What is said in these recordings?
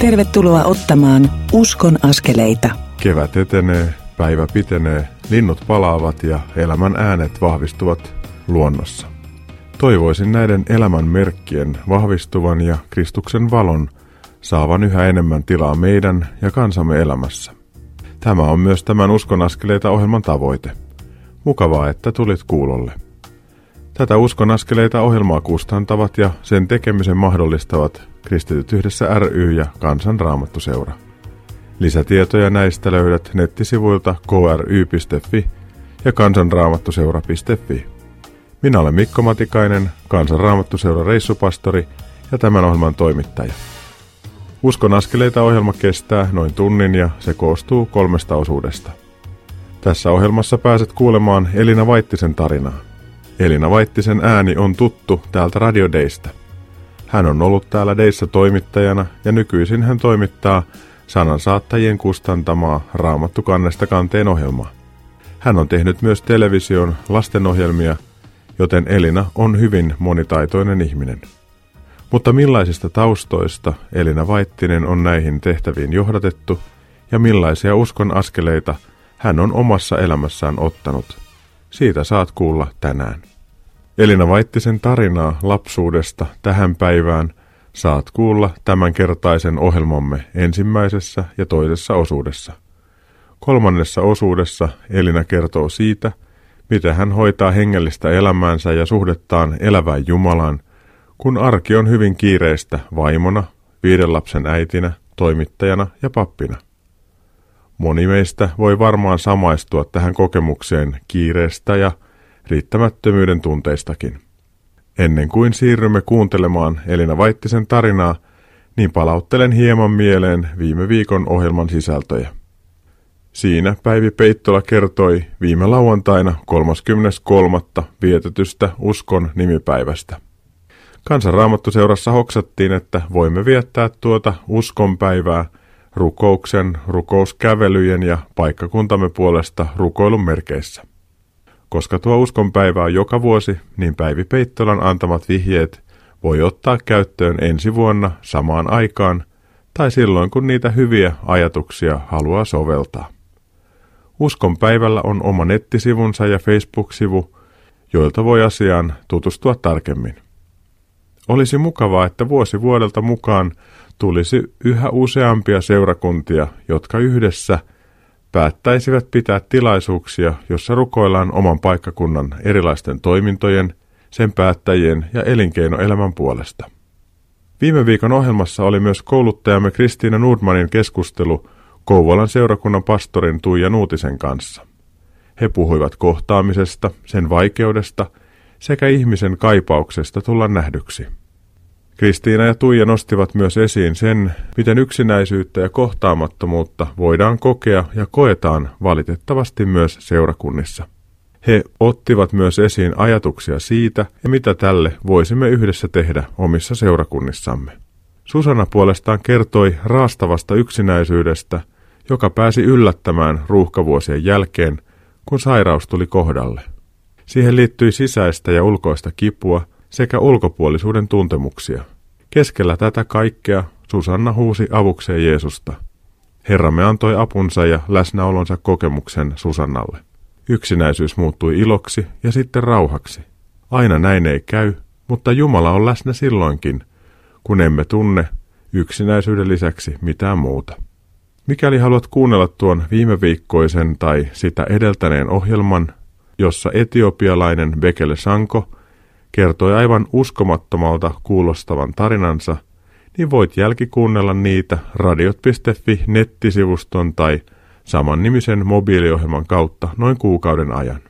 Tervetuloa ottamaan Uskon askeleita. Kevät etenee, päivä pitenee, linnut palaavat ja elämän äänet vahvistuvat luonnossa. Toivoisin näiden elämän merkkien vahvistuvan ja Kristuksen valon saavan yhä enemmän tilaa meidän ja kansamme elämässä. Tämä on myös tämän Uskon askeleita ohjelman tavoite. Mukavaa, että tulit kuulolle. Tätä Uskon askeleita ohjelmaa kustantavat ja sen tekemisen mahdollistavat Kristityt yhdessä ry ja Kansanraamattuseura. Lisätietoja näistä löydät nettisivuilta kry.fi ja kansanraamattuseura.fi. Minä olen Mikko Matikainen, Kansanraamattuseuran reissupastori ja tämän ohjelman toimittaja. Uskon askeleita ohjelma kestää noin tunnin ja se koostuu kolmesta osuudesta. Tässä ohjelmassa pääset kuulemaan Elina Vaittisen tarinaa. Elina Vaittisen ääni on tuttu täältä Radio Daystä. Hän on ollut täällä Deissä toimittajana ja nykyisin hän toimittaa sanansaattajien kustantamaa Raamattu kannesta kanteen ohjelmaa. Hän on tehnyt myös television lastenohjelmia, joten Elina on hyvin monitaitoinen ihminen. Mutta millaisista taustoista Elina Vaittinen on näihin tehtäviin johdatettu ja millaisia uskon askeleita hän on omassa elämässään ottanut? Siitä saat kuulla tänään. Elina Vaittisen tarinaa lapsuudesta tähän päivään saat kuulla tämänkertaisen ohjelmamme ensimmäisessä ja toisessa osuudessa. Kolmannessa osuudessa Elina kertoo siitä, miten hän hoitaa hengellistä elämäänsä ja suhdettaan elävään Jumalaan, kun arki on hyvin kiireistä vaimona, viiden lapsen äitinä, toimittajana ja pappina. Moni meistä voi varmaan samaistua tähän kokemukseen kiireestä ja riittämättömyyden tunteistakin. Ennen kuin siirrymme kuuntelemaan Elina Vaittisen tarinaa, niin palauttelen hieman mieleen viime viikon ohjelman sisältöjä. Siinä Päivi Peittola kertoi viime lauantaina 33. vietetystä uskon nimipäivästä. Kansanraamattuseurassa hoksattiin, että voimme viettää tuota uskonpäivää rukouksen, rukouskävelyjen ja paikkakuntamme puolesta rukoilun merkeissä. Koska tuo uskonpäivä on joka vuosi, niin Päivi Peittolan antamat vihjeet voi ottaa käyttöön ensi vuonna samaan aikaan tai silloin, kun niitä hyviä ajatuksia haluaa soveltaa. Uskon päivällä on oma nettisivunsa ja Facebook-sivu, joilta voi asiaan tutustua tarkemmin. Olisi mukavaa, että vuosi vuodelta mukaan tulisi yhä useampia seurakuntia, jotka yhdessä – päättäisivät pitää tilaisuuksia, jossa rukoillaan oman paikkakunnan erilaisten toimintojen, sen päättäjien ja elinkeinoelämän puolesta. Viime viikon ohjelmassa oli myös kouluttajamme Kristiina Nordmanin keskustelu Kouvolan seurakunnan pastorin Tuija Nuutisen kanssa. He puhuivat kohtaamisesta, sen vaikeudesta sekä ihmisen kaipauksesta tulla nähdyksi. Kristiina ja Tuija nostivat myös esiin sen, miten yksinäisyyttä ja kohtaamattomuutta voidaan kokea ja koetaan valitettavasti myös seurakunnissa. He ottivat myös esiin ajatuksia siitä ja mitä tälle voisimme yhdessä tehdä omissa seurakunnissamme. Susanna puolestaan kertoi raastavasta yksinäisyydestä, joka pääsi yllättämään ruuhkavuosien jälkeen, kun sairaus tuli kohdalle. Siihen liittyi sisäistä ja ulkoista kipua sekä ulkopuolisuuden tuntemuksia. Keskellä tätä kaikkea Susanna huusi avukseen Jeesusta. Herramme antoi apunsa ja läsnäolonsa kokemuksen Susannalle. Yksinäisyys muuttui iloksi ja sitten rauhaksi. Aina näin ei käy, mutta Jumala on läsnä silloinkin, kun emme tunne yksinäisyyden lisäksi mitään muuta. Mikäli haluat kuunnella tuon viime viikkoisen tai sitä edeltäneen ohjelman, jossa etiopialainen Bekele Sanko – kertoi aivan uskomattomalta kuulostavan tarinansa, niin voit jälkikuunnella niitä radiot.fi nettisivuston tai samannimisen mobiiliohjelman kautta noin kuukauden ajan.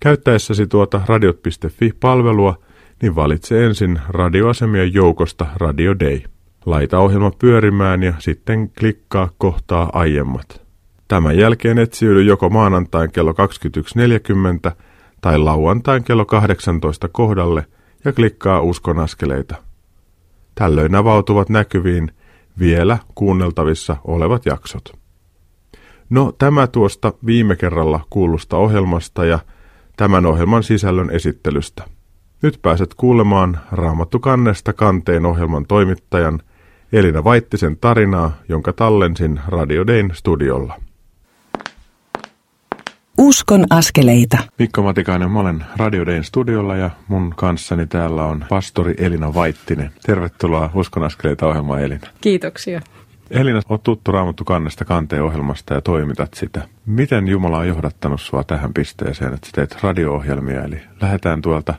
Käyttäessäsi tuota radiot.fi-palvelua, niin valitse ensin radioasemien joukosta Radio Day. Laita ohjelma pyörimään ja sitten klikkaa kohtaa aiemmat. Tämän jälkeen etsiydy joko maanantain kello 21.40 tai lauantain kello 18 kohdalle ja klikkaa uskon askeleita. Tällöin avautuvat näkyviin vielä kuunneltavissa olevat jaksot. No tämä tuosta viime kerralla kuulusta ohjelmasta ja tämän ohjelman sisällön esittelystä. Nyt pääset kuulemaan Raamattu kannesta kanteen ohjelman toimittajan Elina Vaittisen tarinaa, jonka tallensin Radio Dayn studiolla. Uskon askeleita. Mikko Matikainen, mä olen Radio Dayn studiolla ja mun kanssani täällä on pastori Elina Vaittinen. Tervetuloa Uskon askeleita ohjelmaan Elina. Kiitoksia. Elina, olet tuttu Raamattu kannesta kanteen ohjelmasta ja toimitat sitä. Miten Jumala on johdattanut sua tähän pisteeseen, että teet radio-ohjelmia? Eli lähdetään tuolta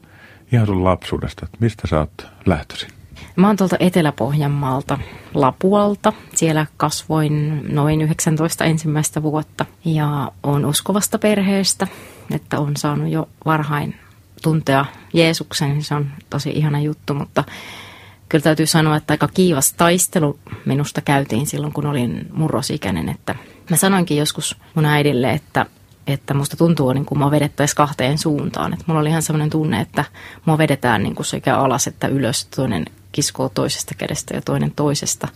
ihan sun lapsuudesta, että mistä sä oot lähtöisin? Mä oon tuolta Etelä-Pohjanmaalta, Lapualta. Siellä kasvoin noin 19 ensimmäistä vuotta ja on uskovasta perheestä, että on saanut jo varhain tuntea Jeesuksen, niin se on tosi ihana juttu, mutta kyllä täytyy sanoa, että aika kiivas taistelu minusta käytiin silloin, kun olin murrosikäinen, että mä sanoinkin joskus mun äidille, että että musta tuntuu niin kuin mua vedettäisiin kahteen suuntaan. Että mulla oli ihan sellainen tunne, että mua vedetään niin kuin sekä alas että ylös. Toinen kiskoo toisesta kädestä ja toinen toisesta.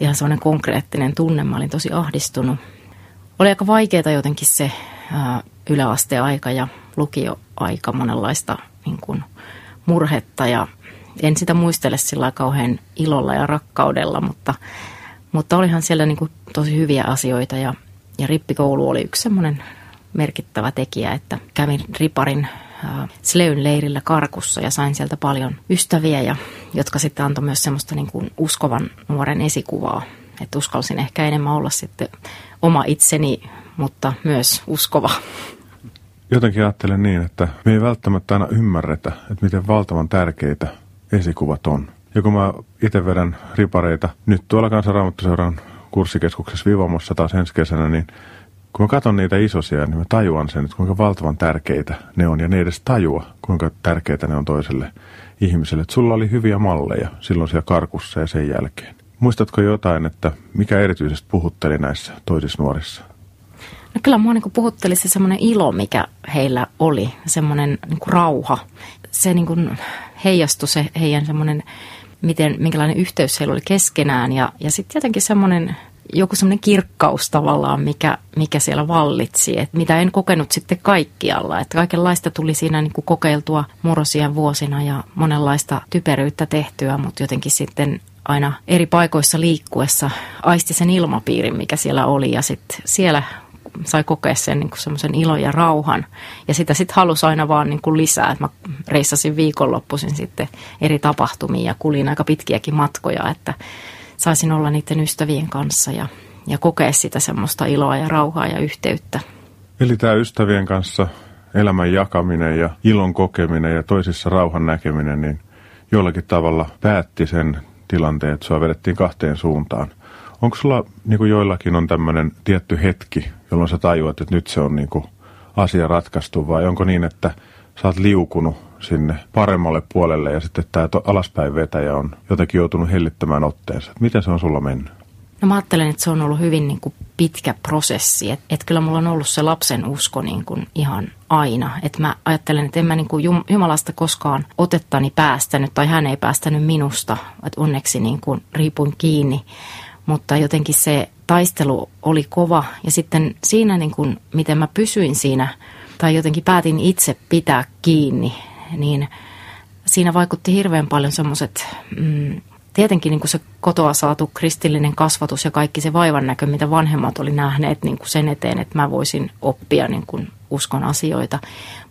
Ihan sellainen konkreettinen tunne. Mä olin tosi ahdistunut. Oli aika vaikeaa jotenkin se ää, yläasteaika ja lukioaika monenlaista niin kuin murhetta ja en sitä muistele sillä kauhean ilolla ja rakkaudella, mutta, mutta olihan siellä niin kuin tosi hyviä asioita ja, ja rippikoulu oli yksi semmoinen merkittävä tekijä, että kävin riparin Sleyn leirillä Karkussa ja sain sieltä paljon ystäviä, ja, jotka sitten antoi myös semmoista niin kuin uskovan nuoren esikuvaa. Että uskalsin ehkä enemmän olla sitten oma itseni, mutta myös uskova. Jotenkin ajattelen niin, että me ei välttämättä aina ymmärretä, että miten valtavan tärkeitä esikuvat on. Ja kun mä itse vedän ripareita nyt tuolla kansanraamattuseuran kurssikeskuksessa Vivamossa taas ensi kesänä, niin kun mä katson niitä isosia, niin mä tajuan sen, että kuinka valtavan tärkeitä ne on. Ja ne edes tajua, kuinka tärkeitä ne on toiselle ihmiselle. Että sulla oli hyviä malleja silloin siellä karkussa ja sen jälkeen. Muistatko jotain, että mikä erityisesti puhutteli näissä toisissa nuorissa? No kyllä mua niin puhutteli se semmoinen ilo, mikä heillä oli, semmoinen niin rauha. Se niin kuin heijastui se heidän semmoinen, miten, minkälainen yhteys heillä oli keskenään ja, ja sitten jotenkin semmoinen joku semmoinen kirkkaus tavallaan, mikä, mikä siellä vallitsi, että mitä en kokenut sitten kaikkialla. Että kaikenlaista tuli siinä niin kuin kokeiltua murrosien vuosina ja monenlaista typeryyttä tehtyä, mutta jotenkin sitten aina eri paikoissa liikkuessa aisti sen ilmapiirin, mikä siellä oli ja sitten siellä sai kokea sen niin semmoisen ilon ja rauhan. Ja sitä sitten halusi aina vaan niin kuin lisää. Et mä reissasin viikonloppuisin sitten eri tapahtumiin ja kulin aika pitkiäkin matkoja, että saisin olla niiden ystävien kanssa ja, ja kokea sitä semmoista iloa ja rauhaa ja yhteyttä. Eli tämä ystävien kanssa elämän jakaminen ja ilon kokeminen ja toisissa rauhan näkeminen, niin jollakin tavalla päätti sen tilanteen, että sua vedettiin kahteen suuntaan. Onko sulla, niin kuin joillakin on tämmöinen tietty hetki, jolloin sä tajuat, että nyt se on niin kuin asia ratkaistu, vai onko niin, että sä oot liukunut sinne paremmalle puolelle ja sitten tämä alaspäin vetäjä on jotenkin joutunut hellittämään otteensa. Miten se on sulla mennyt? No mä ajattelen, että se on ollut hyvin niin kuin pitkä prosessi. Että et kyllä mulla on ollut se lapsen usko niin kuin ihan aina. Että mä ajattelen, että en mä niin kuin Jumalasta koskaan otettani päästänyt tai hän ei päästänyt minusta. Että onneksi niin kuin riipun kiinni. Mutta jotenkin se taistelu oli kova ja sitten siinä niin kuin, miten mä pysyin siinä tai jotenkin päätin itse pitää kiinni niin siinä vaikutti hirveän paljon semmoiset, mm, tietenkin niin kuin se kotoa saatu kristillinen kasvatus ja kaikki se vaivan näkö, mitä vanhemmat oli nähneet niin kuin sen eteen, että mä voisin oppia niin kuin uskon asioita.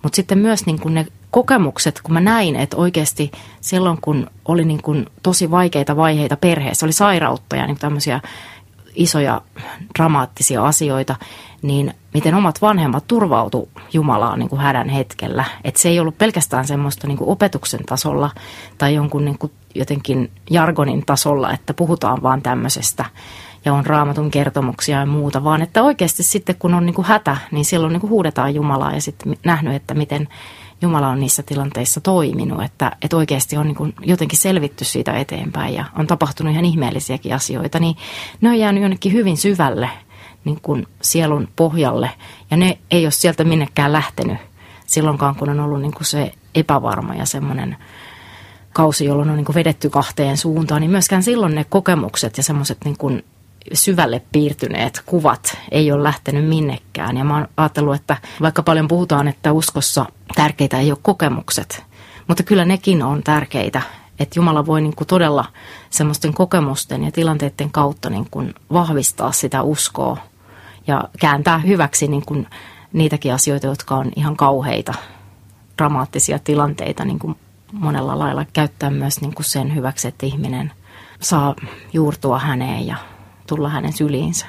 Mutta sitten myös niin kuin ne kokemukset, kun mä näin, että oikeasti silloin kun oli niin kuin tosi vaikeita vaiheita perheessä, oli sairautta ja niin tämmöisiä isoja dramaattisia asioita, niin miten omat vanhemmat turvautu Jumalaan niin kuin hädän hetkellä. Että se ei ollut pelkästään semmoista niin kuin opetuksen tasolla tai jonkun niin kuin jotenkin jargonin tasolla, että puhutaan vaan tämmöisestä ja on raamatun kertomuksia ja muuta, vaan että oikeasti sitten kun on niin kuin hätä, niin silloin niin kuin huudetaan Jumalaa ja sitten nähnyt, että miten Jumala on niissä tilanteissa toiminut, että, että oikeasti on niin kuin jotenkin selvitty siitä eteenpäin ja on tapahtunut ihan ihmeellisiäkin asioita, niin ne on jäänyt jonnekin hyvin syvälle niin kuin sielun pohjalle ja ne ei ole sieltä minnekään lähtenyt silloinkaan, kun on ollut niin kuin se epävarma ja semmoinen kausi, jolloin on niin kuin vedetty kahteen suuntaan, niin myöskään silloin ne kokemukset ja semmoiset niin kuin syvälle piirtyneet kuvat ei ole lähtenyt minnekään. Ja mä oon ajatellut, että vaikka paljon puhutaan, että uskossa tärkeitä ei ole kokemukset, mutta kyllä nekin on tärkeitä. että Jumala voi niin kuin todella semmoisten kokemusten ja tilanteiden kautta niin kuin vahvistaa sitä uskoa ja kääntää hyväksi niin kuin niitäkin asioita, jotka on ihan kauheita, dramaattisia tilanteita niin kuin monella lailla käyttää myös niin kuin sen hyväksi, että ihminen saa juurtua häneen ja tulla hänen syliinsä.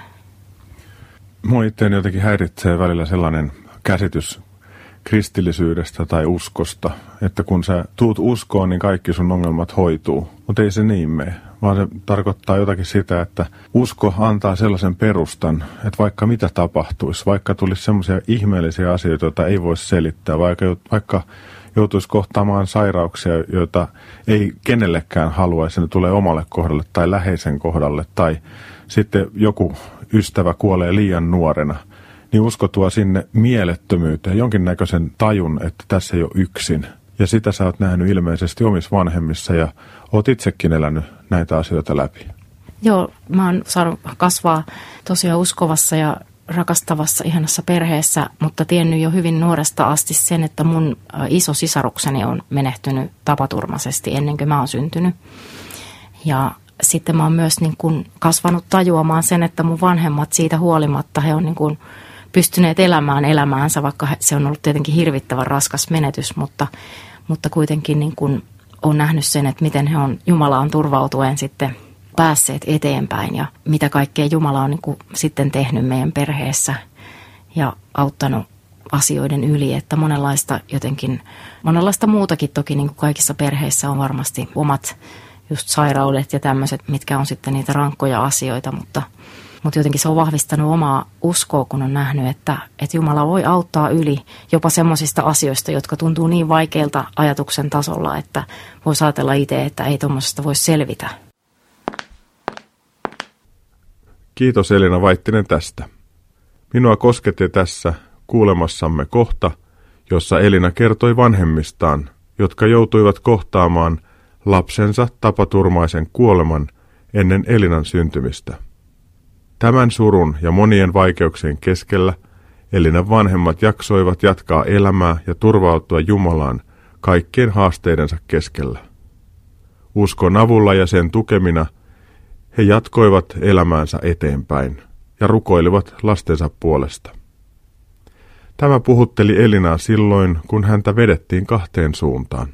Mua itseäni jotenkin häiritsee välillä sellainen käsitys kristillisyydestä tai uskosta, että kun sä tuut uskoon, niin kaikki sun ongelmat hoituu. Mutta ei se niin mene, vaan se tarkoittaa jotakin sitä, että usko antaa sellaisen perustan, että vaikka mitä tapahtuisi, vaikka tulisi semmoisia ihmeellisiä asioita, joita ei voi selittää, vaikka, vaikka joutuisi kohtaamaan sairauksia, joita ei kenellekään haluaisi, ne tulee omalle kohdalle tai läheisen kohdalle, tai sitten joku ystävä kuolee liian nuorena – niin usko tuo sinne mielettömyyteen, jonkinnäköisen tajun, että tässä ei ole yksin. Ja sitä sä oot nähnyt ilmeisesti omissa vanhemmissa ja oot itsekin elänyt näitä asioita läpi. Joo, mä oon saanut kasvaa tosiaan uskovassa ja rakastavassa, ihanassa perheessä, mutta tiennyt jo hyvin nuoresta asti sen, että mun iso sisarukseni on menehtynyt tapaturmaisesti ennen kuin mä oon syntynyt. Ja sitten mä oon myös niin kuin kasvanut tajuamaan sen, että mun vanhemmat siitä huolimatta, he on niin kuin pystyneet elämään elämäänsä, vaikka se on ollut tietenkin hirvittävän raskas menetys, mutta, mutta kuitenkin niin kuin on nähnyt sen, että miten he on Jumalaan turvautuen sitten päässeet eteenpäin ja mitä kaikkea Jumala on niin kuin sitten tehnyt meidän perheessä ja auttanut asioiden yli, että monenlaista jotenkin, monenlaista muutakin toki niin kuin kaikissa perheissä on varmasti omat just sairaudet ja tämmöiset, mitkä on sitten niitä rankkoja asioita, mutta – mutta jotenkin se on vahvistanut omaa uskoa, kun on nähnyt, että, että Jumala voi auttaa yli jopa semmoisista asioista, jotka tuntuu niin vaikeilta ajatuksen tasolla, että voi ajatella itse, että ei tuommoisesta voi selvitä. Kiitos Elina Vaittinen tästä. Minua kosketti tässä kuulemassamme kohta, jossa Elina kertoi vanhemmistaan, jotka joutuivat kohtaamaan lapsensa tapaturmaisen kuoleman ennen Elinan syntymistä. Tämän surun ja monien vaikeuksien keskellä Elinan vanhemmat jaksoivat jatkaa elämää ja turvautua Jumalaan kaikkien haasteidensa keskellä. Uskon avulla ja sen tukemina he jatkoivat elämäänsä eteenpäin ja rukoilivat lastensa puolesta. Tämä puhutteli Elinaa silloin, kun häntä vedettiin kahteen suuntaan.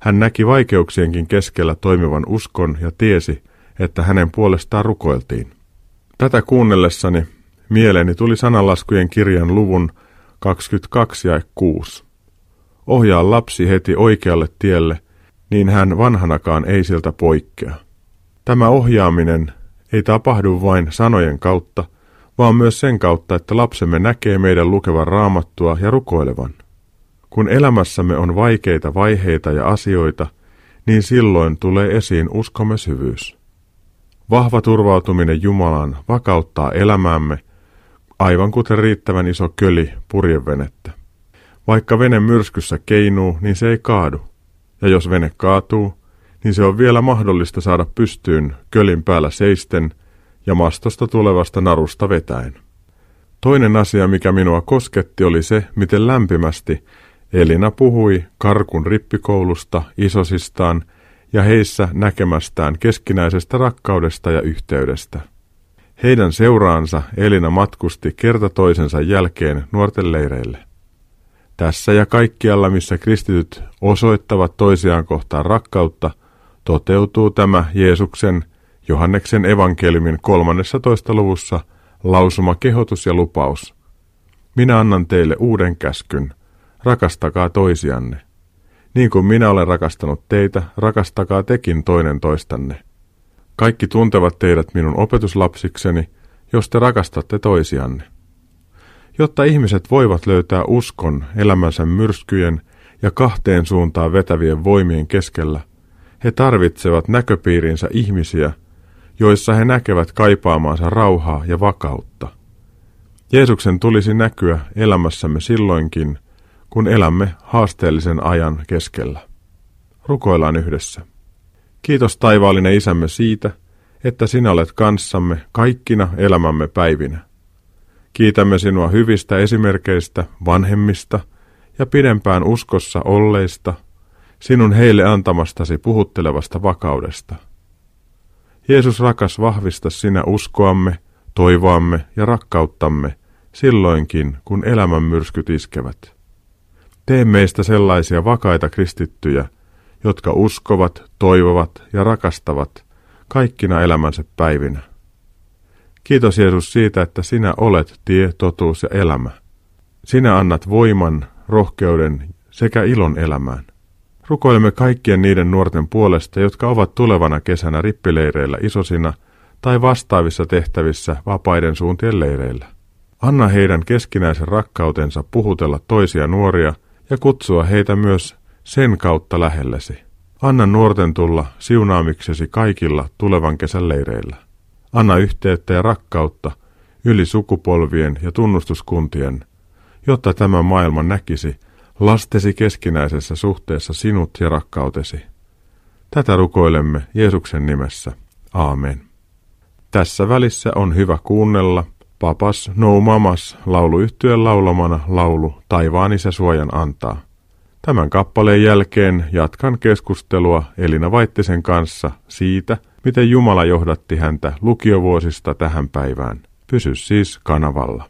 Hän näki vaikeuksienkin keskellä toimivan uskon ja tiesi, että hänen puolestaan rukoiltiin. Tätä kuunnellessani mieleeni tuli sananlaskujen kirjan luvun 22 ja 6. Ohjaa lapsi heti oikealle tielle, niin hän vanhanakaan ei siltä poikkea. Tämä ohjaaminen ei tapahdu vain sanojen kautta, vaan myös sen kautta, että lapsemme näkee meidän lukevan raamattua ja rukoilevan. Kun elämässämme on vaikeita vaiheita ja asioita, niin silloin tulee esiin uskomme syvyys. Vahva turvautuminen Jumalaan vakauttaa elämäämme, aivan kuten riittävän iso köli purjevenettä. Vaikka vene myrskyssä keinuu, niin se ei kaadu. Ja jos vene kaatuu, niin se on vielä mahdollista saada pystyyn kölin päällä seisten ja mastosta tulevasta narusta vetäen. Toinen asia, mikä minua kosketti, oli se, miten lämpimästi Elina puhui Karkun rippikoulusta, isosistaan ja heissä näkemästään keskinäisestä rakkaudesta ja yhteydestä. Heidän seuraansa Elina matkusti kerta toisensa jälkeen nuorten leireille. Tässä ja kaikkialla, missä kristityt osoittavat toisiaan kohtaan rakkautta, toteutuu tämä Jeesuksen Johanneksen evankeliumin 13. luvussa lausuma kehotus ja lupaus. Minä annan teille uuden käskyn, rakastakaa toisianne. Niin kuin minä olen rakastanut teitä, rakastakaa tekin toinen toistanne. Kaikki tuntevat teidät minun opetuslapsikseni, jos te rakastatte toisianne. Jotta ihmiset voivat löytää uskon elämänsä myrskyjen ja kahteen suuntaan vetävien voimien keskellä, he tarvitsevat näköpiirinsä ihmisiä, joissa he näkevät kaipaamaansa rauhaa ja vakautta. Jeesuksen tulisi näkyä elämässämme silloinkin, kun elämme haasteellisen ajan keskellä. Rukoillaan yhdessä. Kiitos taivaallinen isämme siitä, että sinä olet kanssamme kaikkina elämämme päivinä. Kiitämme sinua hyvistä esimerkkeistä, vanhemmista ja pidempään uskossa olleista sinun heille antamastasi puhuttelevasta vakaudesta. Jeesus rakas, vahvista sinä uskoamme, toivoamme ja rakkauttamme silloinkin, kun elämän myrskyt iskevät. Tee meistä sellaisia vakaita kristittyjä, jotka uskovat, toivovat ja rakastavat kaikkina elämänsä päivinä. Kiitos Jeesus siitä, että sinä olet tie, totuus ja elämä. Sinä annat voiman, rohkeuden sekä ilon elämään. Rukoilemme kaikkien niiden nuorten puolesta, jotka ovat tulevana kesänä rippileireillä isosina tai vastaavissa tehtävissä vapaiden suuntien leireillä. Anna heidän keskinäisen rakkautensa puhutella toisia nuoria ja kutsua heitä myös sen kautta lähellesi. Anna nuorten tulla siunaamiksesi kaikilla tulevan kesän leireillä. Anna yhteyttä ja rakkautta yli sukupolvien ja tunnustuskuntien, jotta tämä maailma näkisi lastesi keskinäisessä suhteessa sinut ja rakkautesi. Tätä rukoilemme Jeesuksen nimessä. Aamen. Tässä välissä on hyvä kuunnella Papas No Mamas lauluyhtyön laulamana laulu Taivaan isä suojan antaa. Tämän kappaleen jälkeen jatkan keskustelua Elina Vaittisen kanssa siitä, miten Jumala johdatti häntä lukiovuosista tähän päivään. Pysy siis kanavalla.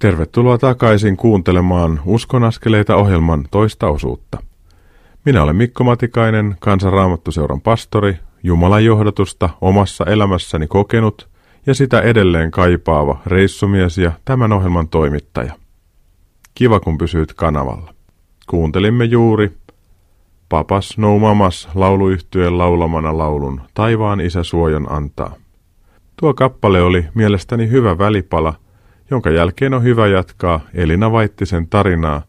Tervetuloa takaisin kuuntelemaan Uskon askeleita ohjelman toista osuutta. Minä olen Mikko Matikainen, Kansanraamattuseuran pastori, Jumalan johdatusta omassa elämässäni kokenut ja sitä edelleen kaipaava reissumies ja tämän ohjelman toimittaja. Kiva kun pysyit kanavalla. Kuuntelimme juuri Papas No Mamas lauluyhtyeen laulamana laulun Taivaan isä suojan antaa. Tuo kappale oli mielestäni hyvä välipala, jonka jälkeen on hyvä jatkaa Elina Vaittisen tarinaa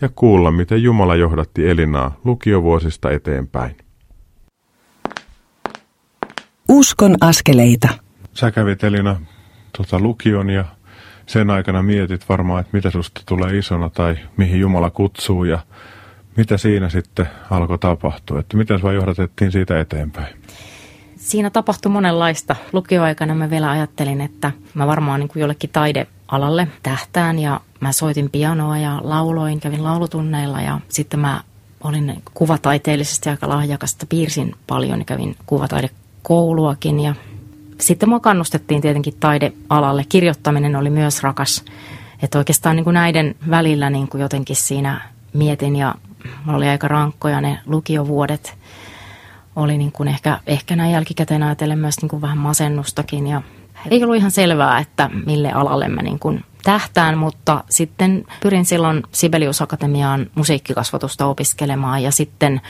ja kuulla, miten Jumala johdatti Elinaa lukiovuosista eteenpäin. Uskon askeleita. Sä kävit Elina tota, lukion ja sen aikana mietit varmaan, että mitä susta tulee isona tai mihin Jumala kutsuu ja mitä siinä sitten alkoi tapahtua, että miten sua johdatettiin siitä eteenpäin? Siinä tapahtui monenlaista. Lukioaikana mä vielä ajattelin, että mä varmaan niin kuin jollekin taidealalle tähtään ja mä soitin pianoa ja lauloin, kävin laulutunneilla ja sitten mä olin kuvataiteellisesti aika lahjakasta, piirsin paljon ja kävin kuvataidekouluakin ja sitten mua kannustettiin tietenkin taidealalle. Kirjoittaminen oli myös rakas. Että oikeastaan niin kuin näiden välillä niin kuin jotenkin siinä mietin ja mulla oli aika rankkoja ne lukiovuodet. Oli niin kuin ehkä, ehkä näin jälkikäteen ajatellen myös niin kuin vähän masennustakin ja ei ollut ihan selvää, että mille alalle mä niin kuin tähtään, mutta sitten pyrin silloin Sibelius Akatemiaan musiikkikasvatusta opiskelemaan ja sitten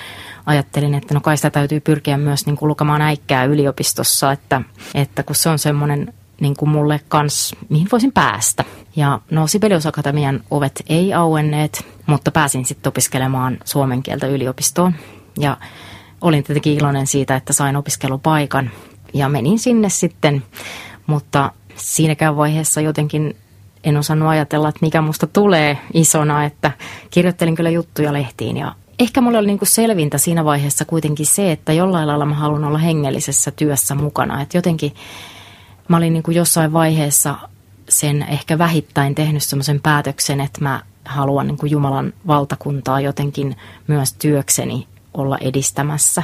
ajattelin, että no kai sitä täytyy pyrkiä myös niin kuin lukemaan äikkää yliopistossa, että, että kun se on semmoinen niin kuin mulle kans, mihin voisin päästä. Ja no Sibelius Akatemian ovet ei auenneet, mutta pääsin sitten opiskelemaan suomen kieltä yliopistoon. Ja olin tietenkin iloinen siitä, että sain opiskelupaikan ja menin sinne sitten, mutta siinäkään vaiheessa jotenkin en osannut ajatella, että mikä musta tulee isona, että kirjoittelin kyllä juttuja lehtiin ja ehkä mulle oli niin kuin selvintä siinä vaiheessa kuitenkin se, että jollain lailla mä haluan olla hengellisessä työssä mukana. Että jotenkin mä olin niin kuin jossain vaiheessa sen ehkä vähittäin tehnyt semmoisen päätöksen, että mä haluan niin kuin Jumalan valtakuntaa jotenkin myös työkseni olla edistämässä.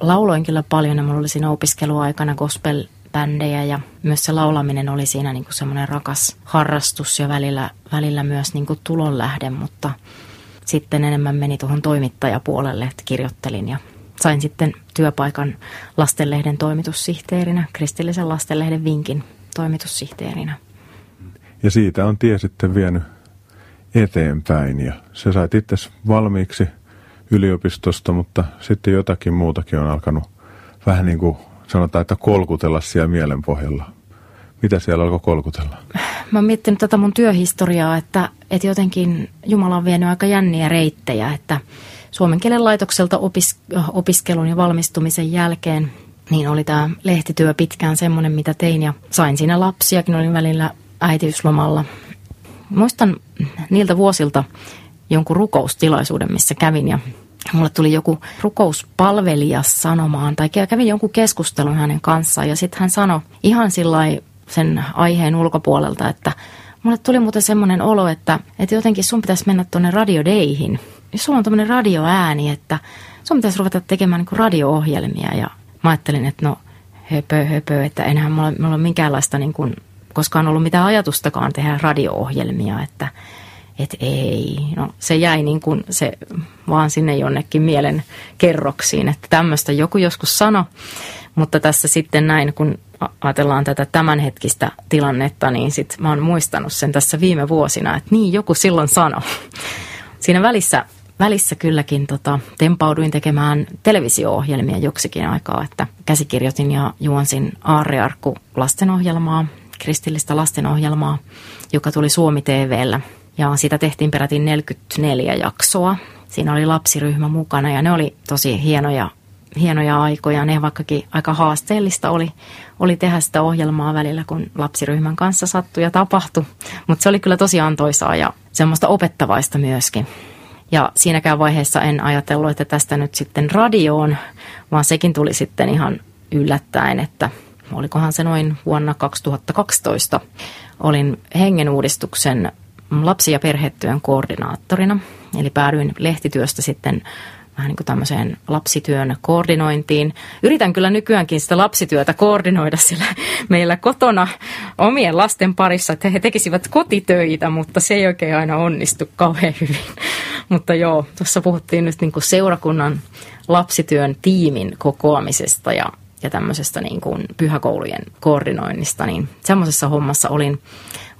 Lauloin kyllä paljon ja mulla oli siinä opiskeluaikana gospel bändejä ja myös se laulaminen oli siinä niin kuin semmoinen rakas harrastus ja välillä, välillä myös niin kuin tulonlähde, mutta sitten enemmän meni tuohon toimittajapuolelle, että kirjoittelin ja sain sitten työpaikan lastenlehden toimitussihteerinä, kristillisen lastenlehden Vinkin toimitussihteerinä. Ja siitä on tie sitten vienyt eteenpäin ja se sait itse valmiiksi yliopistosta, mutta sitten jotakin muutakin on alkanut vähän niin kuin sanotaan, että kolkutella siellä mielen pohjalla. Mitä siellä alkoi kolkutella? mä oon miettinyt tätä mun työhistoriaa, että, että jotenkin Jumala on vienyt aika jänniä reittejä, että suomen kielen laitokselta opis, opiskelun ja valmistumisen jälkeen niin oli tämä lehtityö pitkään semmoinen, mitä tein ja sain siinä lapsiakin, olin välillä äitiyslomalla. Muistan niiltä vuosilta jonkun rukoustilaisuuden, missä kävin ja mulle tuli joku rukouspalvelija sanomaan, tai kävin jonkun keskustelun hänen kanssaan, ja sitten hän sanoi ihan sen aiheen ulkopuolelta, että mulle tuli muuten semmoinen olo, että, että jotenkin sun pitäisi mennä tuonne radiodeihin. Jos sulla on tämmöinen radioääni, että sun pitäisi ruveta tekemään niin radio-ohjelmia, ja mä ajattelin, että no höpö, höpö, että enhän mulla, mulla ole minkäänlaista niin kuin, koskaan ollut mitään ajatustakaan tehdä radio-ohjelmia, että että ei, no se jäi niin kuin se vaan sinne jonnekin mielen kerroksiin, että tämmöistä joku joskus sano, mutta tässä sitten näin, kun ajatellaan tätä tämänhetkistä tilannetta, niin sitten mä oon muistanut sen tässä viime vuosina, että niin joku silloin sano. Siinä välissä, välissä kylläkin tota, tempauduin tekemään televisio-ohjelmia joksikin aikaa, että käsikirjoitin ja juonsin Aarrearkku lastenohjelmaa, kristillistä lastenohjelmaa, joka tuli Suomi TVllä – ja sitä tehtiin peräti 44 jaksoa. Siinä oli lapsiryhmä mukana ja ne oli tosi hienoja, hienoja aikoja. Ne vaikkakin aika haasteellista oli, oli tehdä sitä ohjelmaa välillä, kun lapsiryhmän kanssa sattui ja tapahtui. Mutta se oli kyllä tosi antoisaa ja semmoista opettavaista myöskin. Ja siinäkään vaiheessa en ajatellut, että tästä nyt sitten radioon, vaan sekin tuli sitten ihan yllättäen, että olikohan se noin vuonna 2012. Olin hengenuudistuksen lapsi- ja perhetyön koordinaattorina. Eli päädyin lehtityöstä sitten vähän niin kuin tämmöiseen lapsityön koordinointiin. Yritän kyllä nykyäänkin sitä lapsityötä koordinoida sillä meillä kotona omien lasten parissa, että he tekisivät kotitöitä, mutta se ei oikein aina onnistu kauhean hyvin. Mutta joo, tuossa puhuttiin nyt niin kuin seurakunnan lapsityön tiimin kokoamisesta ja ja tämmöisestä niin kuin pyhäkoulujen koordinoinnista, niin semmoisessa hommassa olin,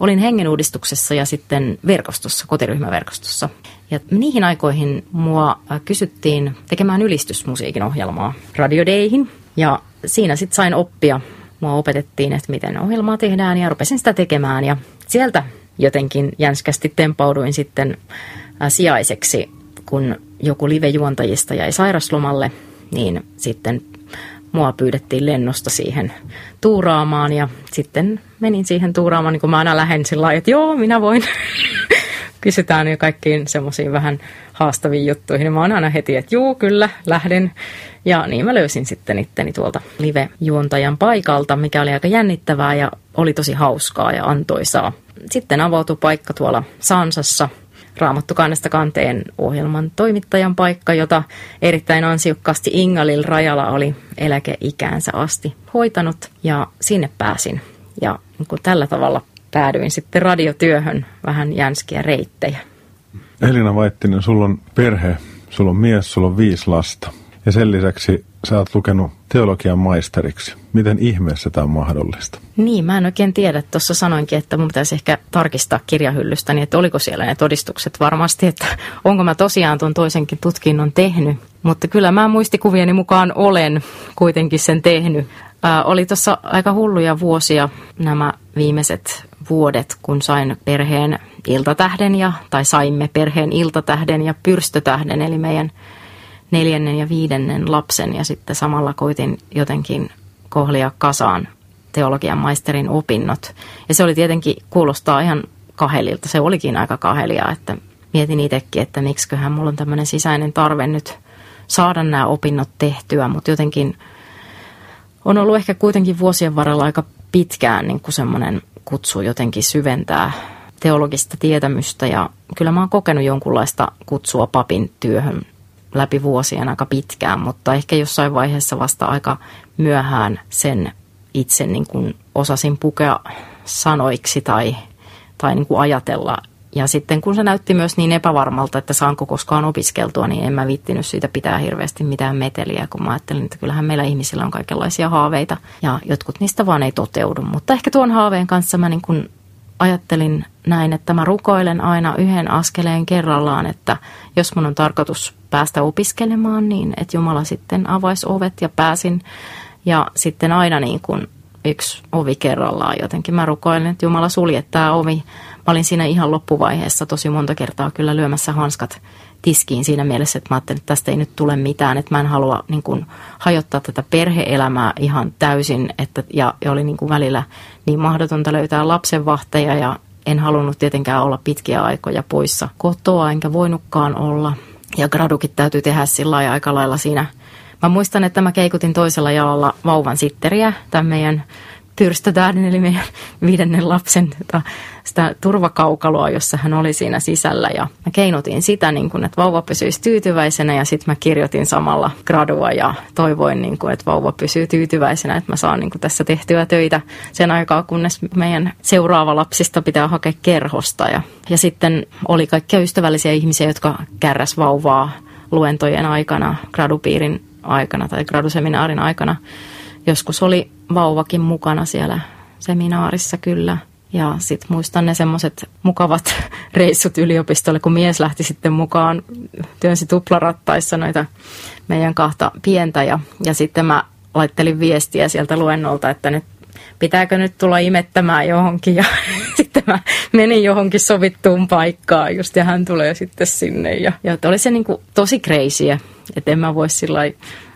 olin hengenuudistuksessa ja sitten verkostossa, kotiryhmäverkostossa. Ja niihin aikoihin mua kysyttiin tekemään ylistysmusiikin ohjelmaa radiodeihin ja siinä sitten sain oppia. Mua opetettiin, että miten ohjelmaa tehdään ja rupesin sitä tekemään ja sieltä jotenkin jänskästi tempauduin sitten sijaiseksi, kun joku live-juontajista jäi sairaslomalle, niin sitten mua pyydettiin lennosta siihen tuuraamaan ja sitten menin siihen tuuraamaan, niin kuin mä aina lähden sillä lailla, että joo, minä voin. Kysytään jo kaikkiin semmoisiin vähän haastaviin juttuihin. Mä oon aina heti, että juu, kyllä, lähden. Ja niin mä löysin sitten itteni tuolta live-juontajan paikalta, mikä oli aika jännittävää ja oli tosi hauskaa ja antoisaa. Sitten avautui paikka tuolla Sansassa – Raamattu kannesta kanteen ohjelman toimittajan paikka, jota erittäin ansiokkaasti Ingalil Rajala oli eläkeikäänsä asti hoitanut ja sinne pääsin. Ja niin kun tällä tavalla päädyin sitten radiotyöhön vähän jänskiä reittejä. Elina Vaittinen, sulla on perhe, sulla on mies, sulla on viisi lasta. Ja sen lisäksi sä oot lukenut teologian maisteriksi. Miten ihmeessä tämä on mahdollista? Niin, mä en oikein tiedä. Tuossa sanoinkin, että mun pitäisi ehkä tarkistaa kirjahyllystäni, että oliko siellä ne todistukset varmasti, että onko mä tosiaan tuon toisenkin tutkinnon tehnyt. Mutta kyllä mä muistikuvieni mukaan olen kuitenkin sen tehnyt. Ää, oli tuossa aika hulluja vuosia nämä viimeiset vuodet, kun sain perheen iltatähden ja, tai saimme perheen iltatähden ja pyrstötähden, eli meidän neljännen ja viidennen lapsen ja sitten samalla koitin jotenkin kohlia kasaan teologian maisterin opinnot. Ja se oli tietenkin, kuulostaa ihan kahelilta, se olikin aika kahelia, että mietin itsekin, että miksiköhän mulla on tämmöinen sisäinen tarve nyt saada nämä opinnot tehtyä, mutta jotenkin on ollut ehkä kuitenkin vuosien varrella aika pitkään niin kuin semmoinen kutsu jotenkin syventää teologista tietämystä. Ja kyllä mä oon kokenut jonkunlaista kutsua papin työhön läpi vuosien aika pitkään, mutta ehkä jossain vaiheessa vasta aika myöhään sen itse niin kuin osasin pukea sanoiksi tai, tai niin kuin ajatella. Ja sitten kun se näytti myös niin epävarmalta, että saanko koskaan opiskeltua, niin en mä viittinyt siitä pitää hirveästi mitään meteliä, kun mä ajattelin, että kyllähän meillä ihmisillä on kaikenlaisia haaveita ja jotkut niistä vaan ei toteudu. Mutta ehkä tuon haaveen kanssa mä niin kuin ajattelin näin, että mä rukoilen aina yhden askeleen kerrallaan, että jos mun on tarkoitus päästä opiskelemaan, niin että Jumala sitten avaisi ovet ja pääsin. Ja sitten aina niin kuin yksi ovi kerrallaan jotenkin. Mä rukoilin, että Jumala sulje tämä ovi. Mä olin siinä ihan loppuvaiheessa tosi monta kertaa kyllä lyömässä hanskat tiskiin siinä mielessä, että mä ajattelin, että tästä ei nyt tule mitään, että mä en halua niin kuin, hajottaa tätä perheelämää ihan täysin, että, ja, ja oli niin kuin välillä niin mahdotonta löytää lapsenvahteja ja en halunnut tietenkään olla pitkiä aikoja poissa kotoa, enkä voinutkaan olla. Ja gradukit täytyy tehdä sillä aika lailla siinä. Mä muistan, että mä keikutin toisella jalalla vauvan sitteriä, tämän meidän pyrstötähden, eli meidän viidennen lapsen tota, sitä turvakaukaloa, jossa hän oli siinä sisällä. Ja mä keinutin sitä, niin kun, että vauva pysyisi tyytyväisenä ja sitten mä kirjoitin samalla gradua ja toivoin, niin kun, että vauva pysyy tyytyväisenä, että mä saan niin kun, tässä tehtyä töitä sen aikaa, kunnes meidän seuraava lapsista pitää hakea kerhosta. Ja, ja sitten oli kaikkia ystävällisiä ihmisiä, jotka kärräs vauvaa luentojen aikana, gradupiirin aikana tai graduseminaarin aikana. Joskus oli vauvakin mukana siellä seminaarissa kyllä. Ja sitten muistan ne semmoiset mukavat reissut yliopistolle, kun mies lähti sitten mukaan, työnsi tuplarattaissa noita meidän kahta pientä. Ja, ja sitten mä laittelin viestiä sieltä luennolta, että nyt pitääkö nyt tulla imettämään johonkin. Ja sitten mä menin johonkin sovittuun paikkaan just ja hän tulee sitten sinne. Ja, ja oli se niin kuin tosi kreisiä, että en mä voi sillä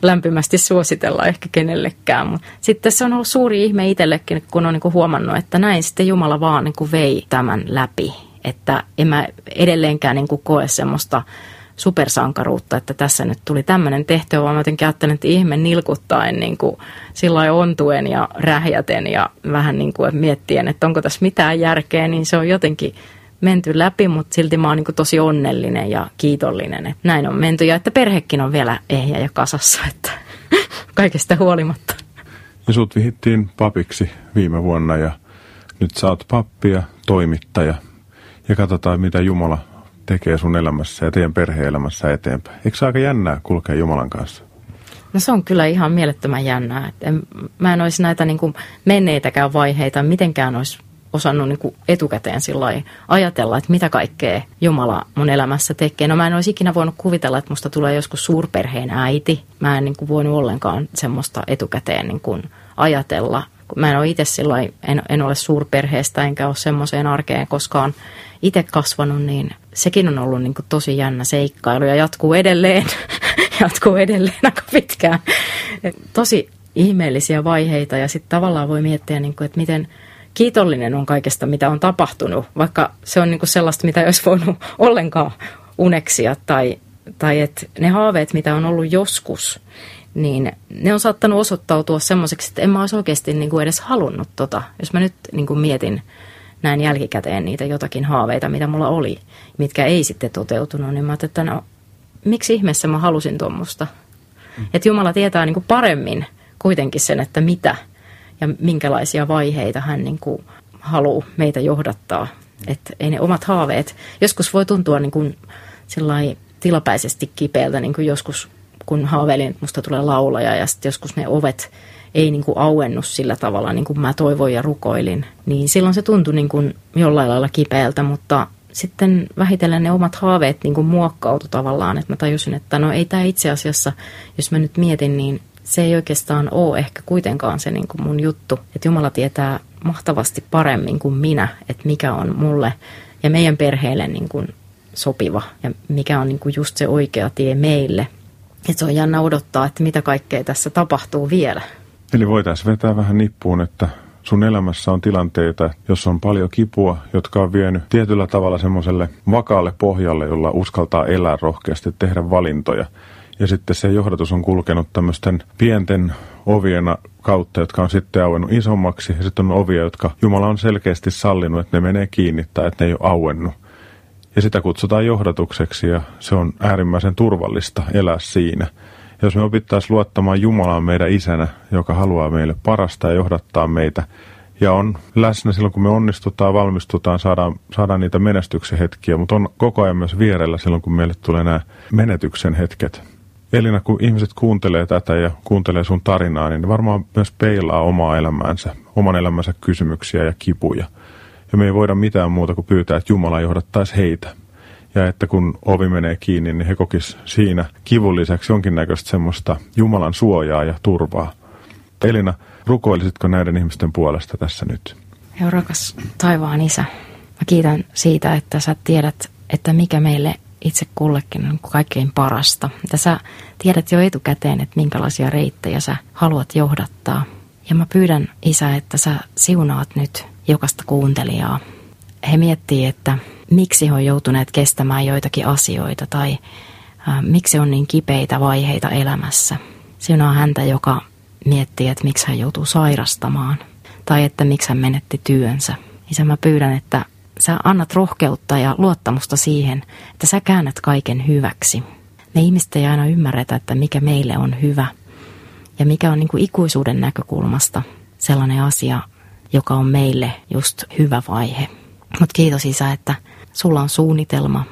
lämpimästi suositella ehkä kenellekään. Mutta sitten se on ollut suuri ihme itsellekin, kun on niin kuin huomannut, että näin sitten Jumala vaan niin kuin vei tämän läpi. Että en mä edelleenkään niin kuin koe semmoista supersankaruutta, että tässä nyt tuli tämmöinen tehtävä, vaan mä jotenkin ajattelen, että ihme nilkuttaen niin kuin sillä ontuen ja rähjäten ja vähän niin kuin miettien, että onko tässä mitään järkeä, niin se on jotenkin menty läpi, mutta silti mä oon niin tosi onnellinen ja kiitollinen, että näin on menty ja että perhekin on vielä ehjä ja kasassa, että kaikesta huolimatta. Ja sut vihittiin papiksi viime vuonna ja nyt sä oot pappi ja toimittaja ja katsotaan mitä Jumala tekee sun elämässä ja teidän perheelämässä eteenpäin. Eikö se aika jännää kulkea Jumalan kanssa? No se on kyllä ihan mielettömän jännää. En, mä en olisi näitä niin kuin menneitäkään vaiheita mitenkään olisi osannut niin kuin etukäteen ajatella, että mitä kaikkea Jumala mun elämässä tekee. No mä en olisi ikinä voinut kuvitella, että musta tulee joskus suurperheen äiti. Mä en niin kuin voinut ollenkaan semmoista etukäteen niin kuin ajatella. Mä en ole itse silloin, en, en ole suurperheestä enkä ole semmoiseen arkeen koskaan itse kasvanut, niin sekin on ollut niin kuin tosi jännä seikkailu ja jatkuu edelleen, jatkuu edelleen aika pitkään. Tosi ihmeellisiä vaiheita ja sitten tavallaan voi miettiä, niin kuin, että miten kiitollinen on kaikesta, mitä on tapahtunut, vaikka se on niin kuin sellaista, mitä ei olisi voinut ollenkaan uneksia tai, tai että ne haaveet, mitä on ollut joskus, niin ne on saattanut osoittautua semmoiseksi, että en mä olisi oikeasti niin kuin edes halunnut tota. Jos mä nyt niin kuin mietin näin jälkikäteen niitä jotakin haaveita, mitä mulla oli, mitkä ei sitten toteutunut, niin mä ajattelin, että no, miksi ihmeessä mä halusin tuommoista. Mm. Että Jumala tietää niin kuin paremmin kuitenkin sen, että mitä ja minkälaisia vaiheita hän niin kuin haluaa meitä johdattaa. Että ei ne omat haaveet, joskus voi tuntua niin kuin tilapäisesti kipeältä, niin kuin joskus kun haaveilin, että musta tulee laulaja ja sitten joskus ne ovet ei niin kuin auennut sillä tavalla, niin kuin mä toivoin ja rukoilin, niin silloin se tuntui niin kuin jollain lailla kipeältä, mutta sitten vähitellen ne omat haaveet niin kuin muokkautu tavallaan, että mä tajusin, että no ei tämä itse asiassa, jos mä nyt mietin, niin se ei oikeastaan ole ehkä kuitenkaan se niin kuin mun juttu, että Jumala tietää mahtavasti paremmin kuin minä, että mikä on mulle ja meidän perheelle niin kuin sopiva ja mikä on niin kuin just se oikea tie meille. Että se on jännä odottaa, että mitä kaikkea tässä tapahtuu vielä. Eli voitaisiin vetää vähän nippuun, että sun elämässä on tilanteita, jossa on paljon kipua, jotka on vienyt tietyllä tavalla semmoiselle vakaalle pohjalle, jolla uskaltaa elää rohkeasti, tehdä valintoja. Ja sitten se johdatus on kulkenut tämmöisten pienten ovien kautta, jotka on sitten auennut isommaksi. Ja sitten on ovia, jotka Jumala on selkeästi sallinut, että ne menee kiinni tai että ne ei ole auennut. Ja sitä kutsutaan johdatukseksi ja se on äärimmäisen turvallista elää siinä. Jos me opittaisiin luottamaan Jumalaan meidän isänä, joka haluaa meille parasta ja johdattaa meitä, ja on läsnä silloin, kun me onnistutaan, valmistutaan, saadaan, saadaan niitä menestyksen hetkiä, mutta on koko ajan myös vierellä silloin, kun meille tulee nämä menetyksen hetket. Elina, kun ihmiset kuuntelee tätä ja kuuntelee sun tarinaa, niin varmaan myös peilaa omaa elämäänsä, oman elämänsä kysymyksiä ja kipuja. Ja me ei voida mitään muuta kuin pyytää, että Jumala johdattaisi heitä ja että kun ovi menee kiinni, niin he kokis siinä kivun lisäksi jonkinnäköistä semmoista Jumalan suojaa ja turvaa. Elina, rukoilisitko näiden ihmisten puolesta tässä nyt? Joo, rakas taivaan isä, mä kiitän siitä, että sä tiedät, että mikä meille itse kullekin on kaikkein parasta. Että sä tiedät jo etukäteen, että minkälaisia reittejä sä haluat johdattaa. Ja mä pyydän isä, että sä siunaat nyt jokaista kuuntelijaa. He miettii, että miksi he on joutuneet kestämään joitakin asioita tai äh, miksi on niin kipeitä vaiheita elämässä. Siunaa häntä, joka miettii, että miksi hän joutuu sairastamaan tai että miksi hän menetti työnsä. Isä, mä pyydän, että sä annat rohkeutta ja luottamusta siihen, että sä käännät kaiken hyväksi. Me ihmiset ei aina ymmärretä, että mikä meille on hyvä ja mikä on niin kuin ikuisuuden näkökulmasta sellainen asia, joka on meille just hyvä vaihe. Mutta kiitos Isä, että sulla on suunnitelma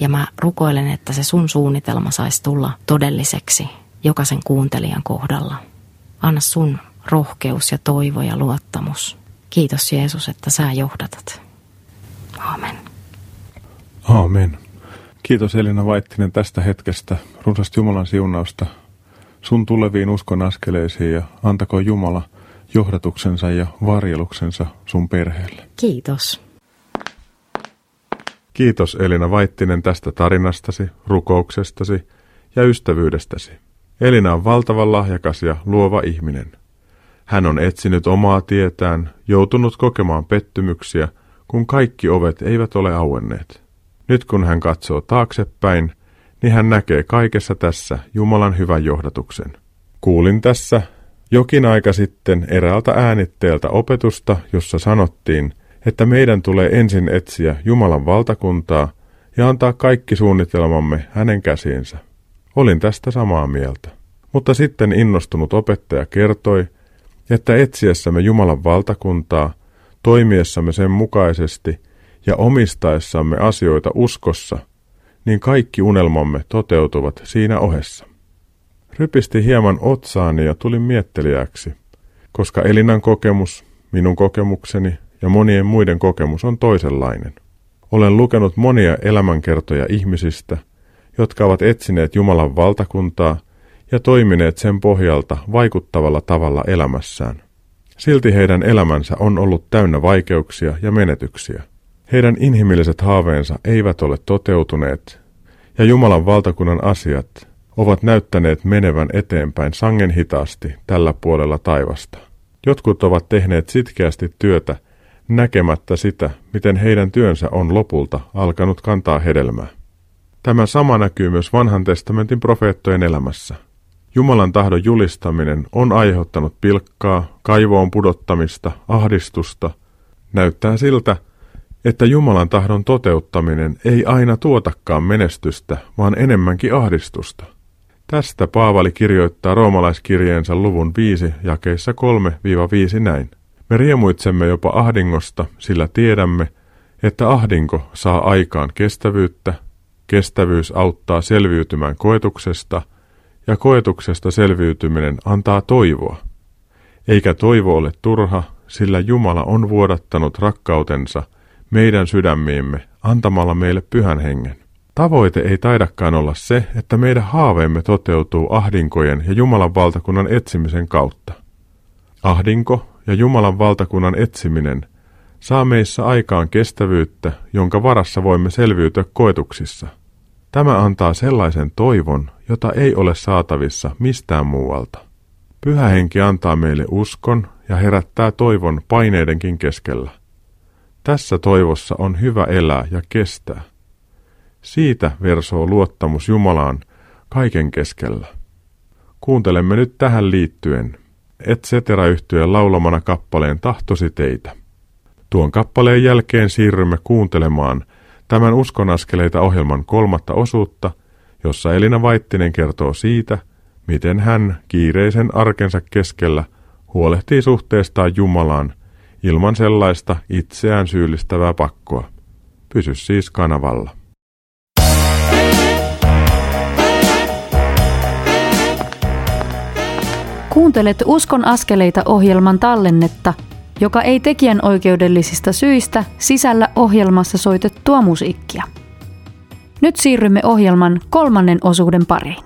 ja mä rukoilen, että se sun suunnitelma saisi tulla todelliseksi jokaisen kuuntelijan kohdalla. Anna sun rohkeus ja toivo ja luottamus. Kiitos Jeesus, että sä johdatat. Aamen. Aamen. Kiitos Elina Vaittinen tästä hetkestä. Runsasta Jumalan siunausta sun tuleviin uskon askeleisiin ja antako Jumala johdatuksensa ja varjeluksensa sun perheelle. Kiitos. Kiitos Elina Vaittinen tästä tarinastasi, rukouksestasi ja ystävyydestäsi. Elina on valtavan lahjakas ja luova ihminen. Hän on etsinyt omaa tietään, joutunut kokemaan pettymyksiä, kun kaikki ovet eivät ole auenneet. Nyt kun hän katsoo taaksepäin, niin hän näkee kaikessa tässä Jumalan hyvän johdatuksen. Kuulin tässä jokin aika sitten eräältä äänitteeltä opetusta, jossa sanottiin, että meidän tulee ensin etsiä Jumalan valtakuntaa ja antaa kaikki suunnitelmamme hänen käsiinsä. Olin tästä samaa mieltä. Mutta sitten innostunut opettaja kertoi, että etsiessämme Jumalan valtakuntaa, toimiessamme sen mukaisesti ja omistaessamme asioita uskossa, niin kaikki unelmamme toteutuvat siinä ohessa. Rypisti hieman otsaani ja tulin miettelijäksi, koska Elinan kokemus, minun kokemukseni ja monien muiden kokemus on toisenlainen. Olen lukenut monia elämänkertoja ihmisistä, jotka ovat etsineet Jumalan valtakuntaa ja toimineet sen pohjalta vaikuttavalla tavalla elämässään. Silti heidän elämänsä on ollut täynnä vaikeuksia ja menetyksiä. Heidän inhimilliset haaveensa eivät ole toteutuneet, ja Jumalan valtakunnan asiat ovat näyttäneet menevän eteenpäin sangen hitaasti tällä puolella taivasta. Jotkut ovat tehneet sitkeästi työtä näkemättä sitä, miten heidän työnsä on lopulta alkanut kantaa hedelmää. Tämä sama näkyy myös vanhan testamentin profeettojen elämässä. Jumalan tahdon julistaminen on aiheuttanut pilkkaa, kaivoon pudottamista, ahdistusta. Näyttää siltä, että Jumalan tahdon toteuttaminen ei aina tuotakaan menestystä, vaan enemmänkin ahdistusta. Tästä Paavali kirjoittaa roomalaiskirjeensä luvun 5 jakeissa 3-5 näin. Me riemuitsemme jopa ahdingosta, sillä tiedämme, että ahdinko saa aikaan kestävyyttä, kestävyys auttaa selviytymään koetuksesta ja koetuksesta selviytyminen antaa toivoa. Eikä toivo ole turha, sillä Jumala on vuodattanut rakkautensa meidän sydämiimme antamalla meille pyhän hengen. Tavoite ei taidakaan olla se, että meidän haaveemme toteutuu ahdinkojen ja Jumalan valtakunnan etsimisen kautta. Ahdinko ja Jumalan valtakunnan etsiminen saa meissä aikaan kestävyyttä, jonka varassa voimme selviytyä koetuksissa. Tämä antaa sellaisen toivon, jota ei ole saatavissa mistään muualta. Pyhä henki antaa meille uskon ja herättää toivon paineidenkin keskellä. Tässä toivossa on hyvä elää ja kestää. Siitä versoo luottamus Jumalaan kaiken keskellä. Kuuntelemme nyt tähän liittyen et cetera yhtyeen laulamana kappaleen Tahtosi teitä. Tuon kappaleen jälkeen siirrymme kuuntelemaan tämän uskonaskeleita ohjelman kolmatta osuutta, jossa Elina Vaittinen kertoo siitä, miten hän kiireisen arkensa keskellä huolehtii suhteestaan Jumalaan ilman sellaista itseään syyllistävää pakkoa. Pysy siis kanavalla. Kuuntelet Uskon askeleita ohjelman tallennetta, joka ei tekijän oikeudellisista syistä sisällä ohjelmassa soitettua musiikkia. Nyt siirrymme ohjelman kolmannen osuuden pariin.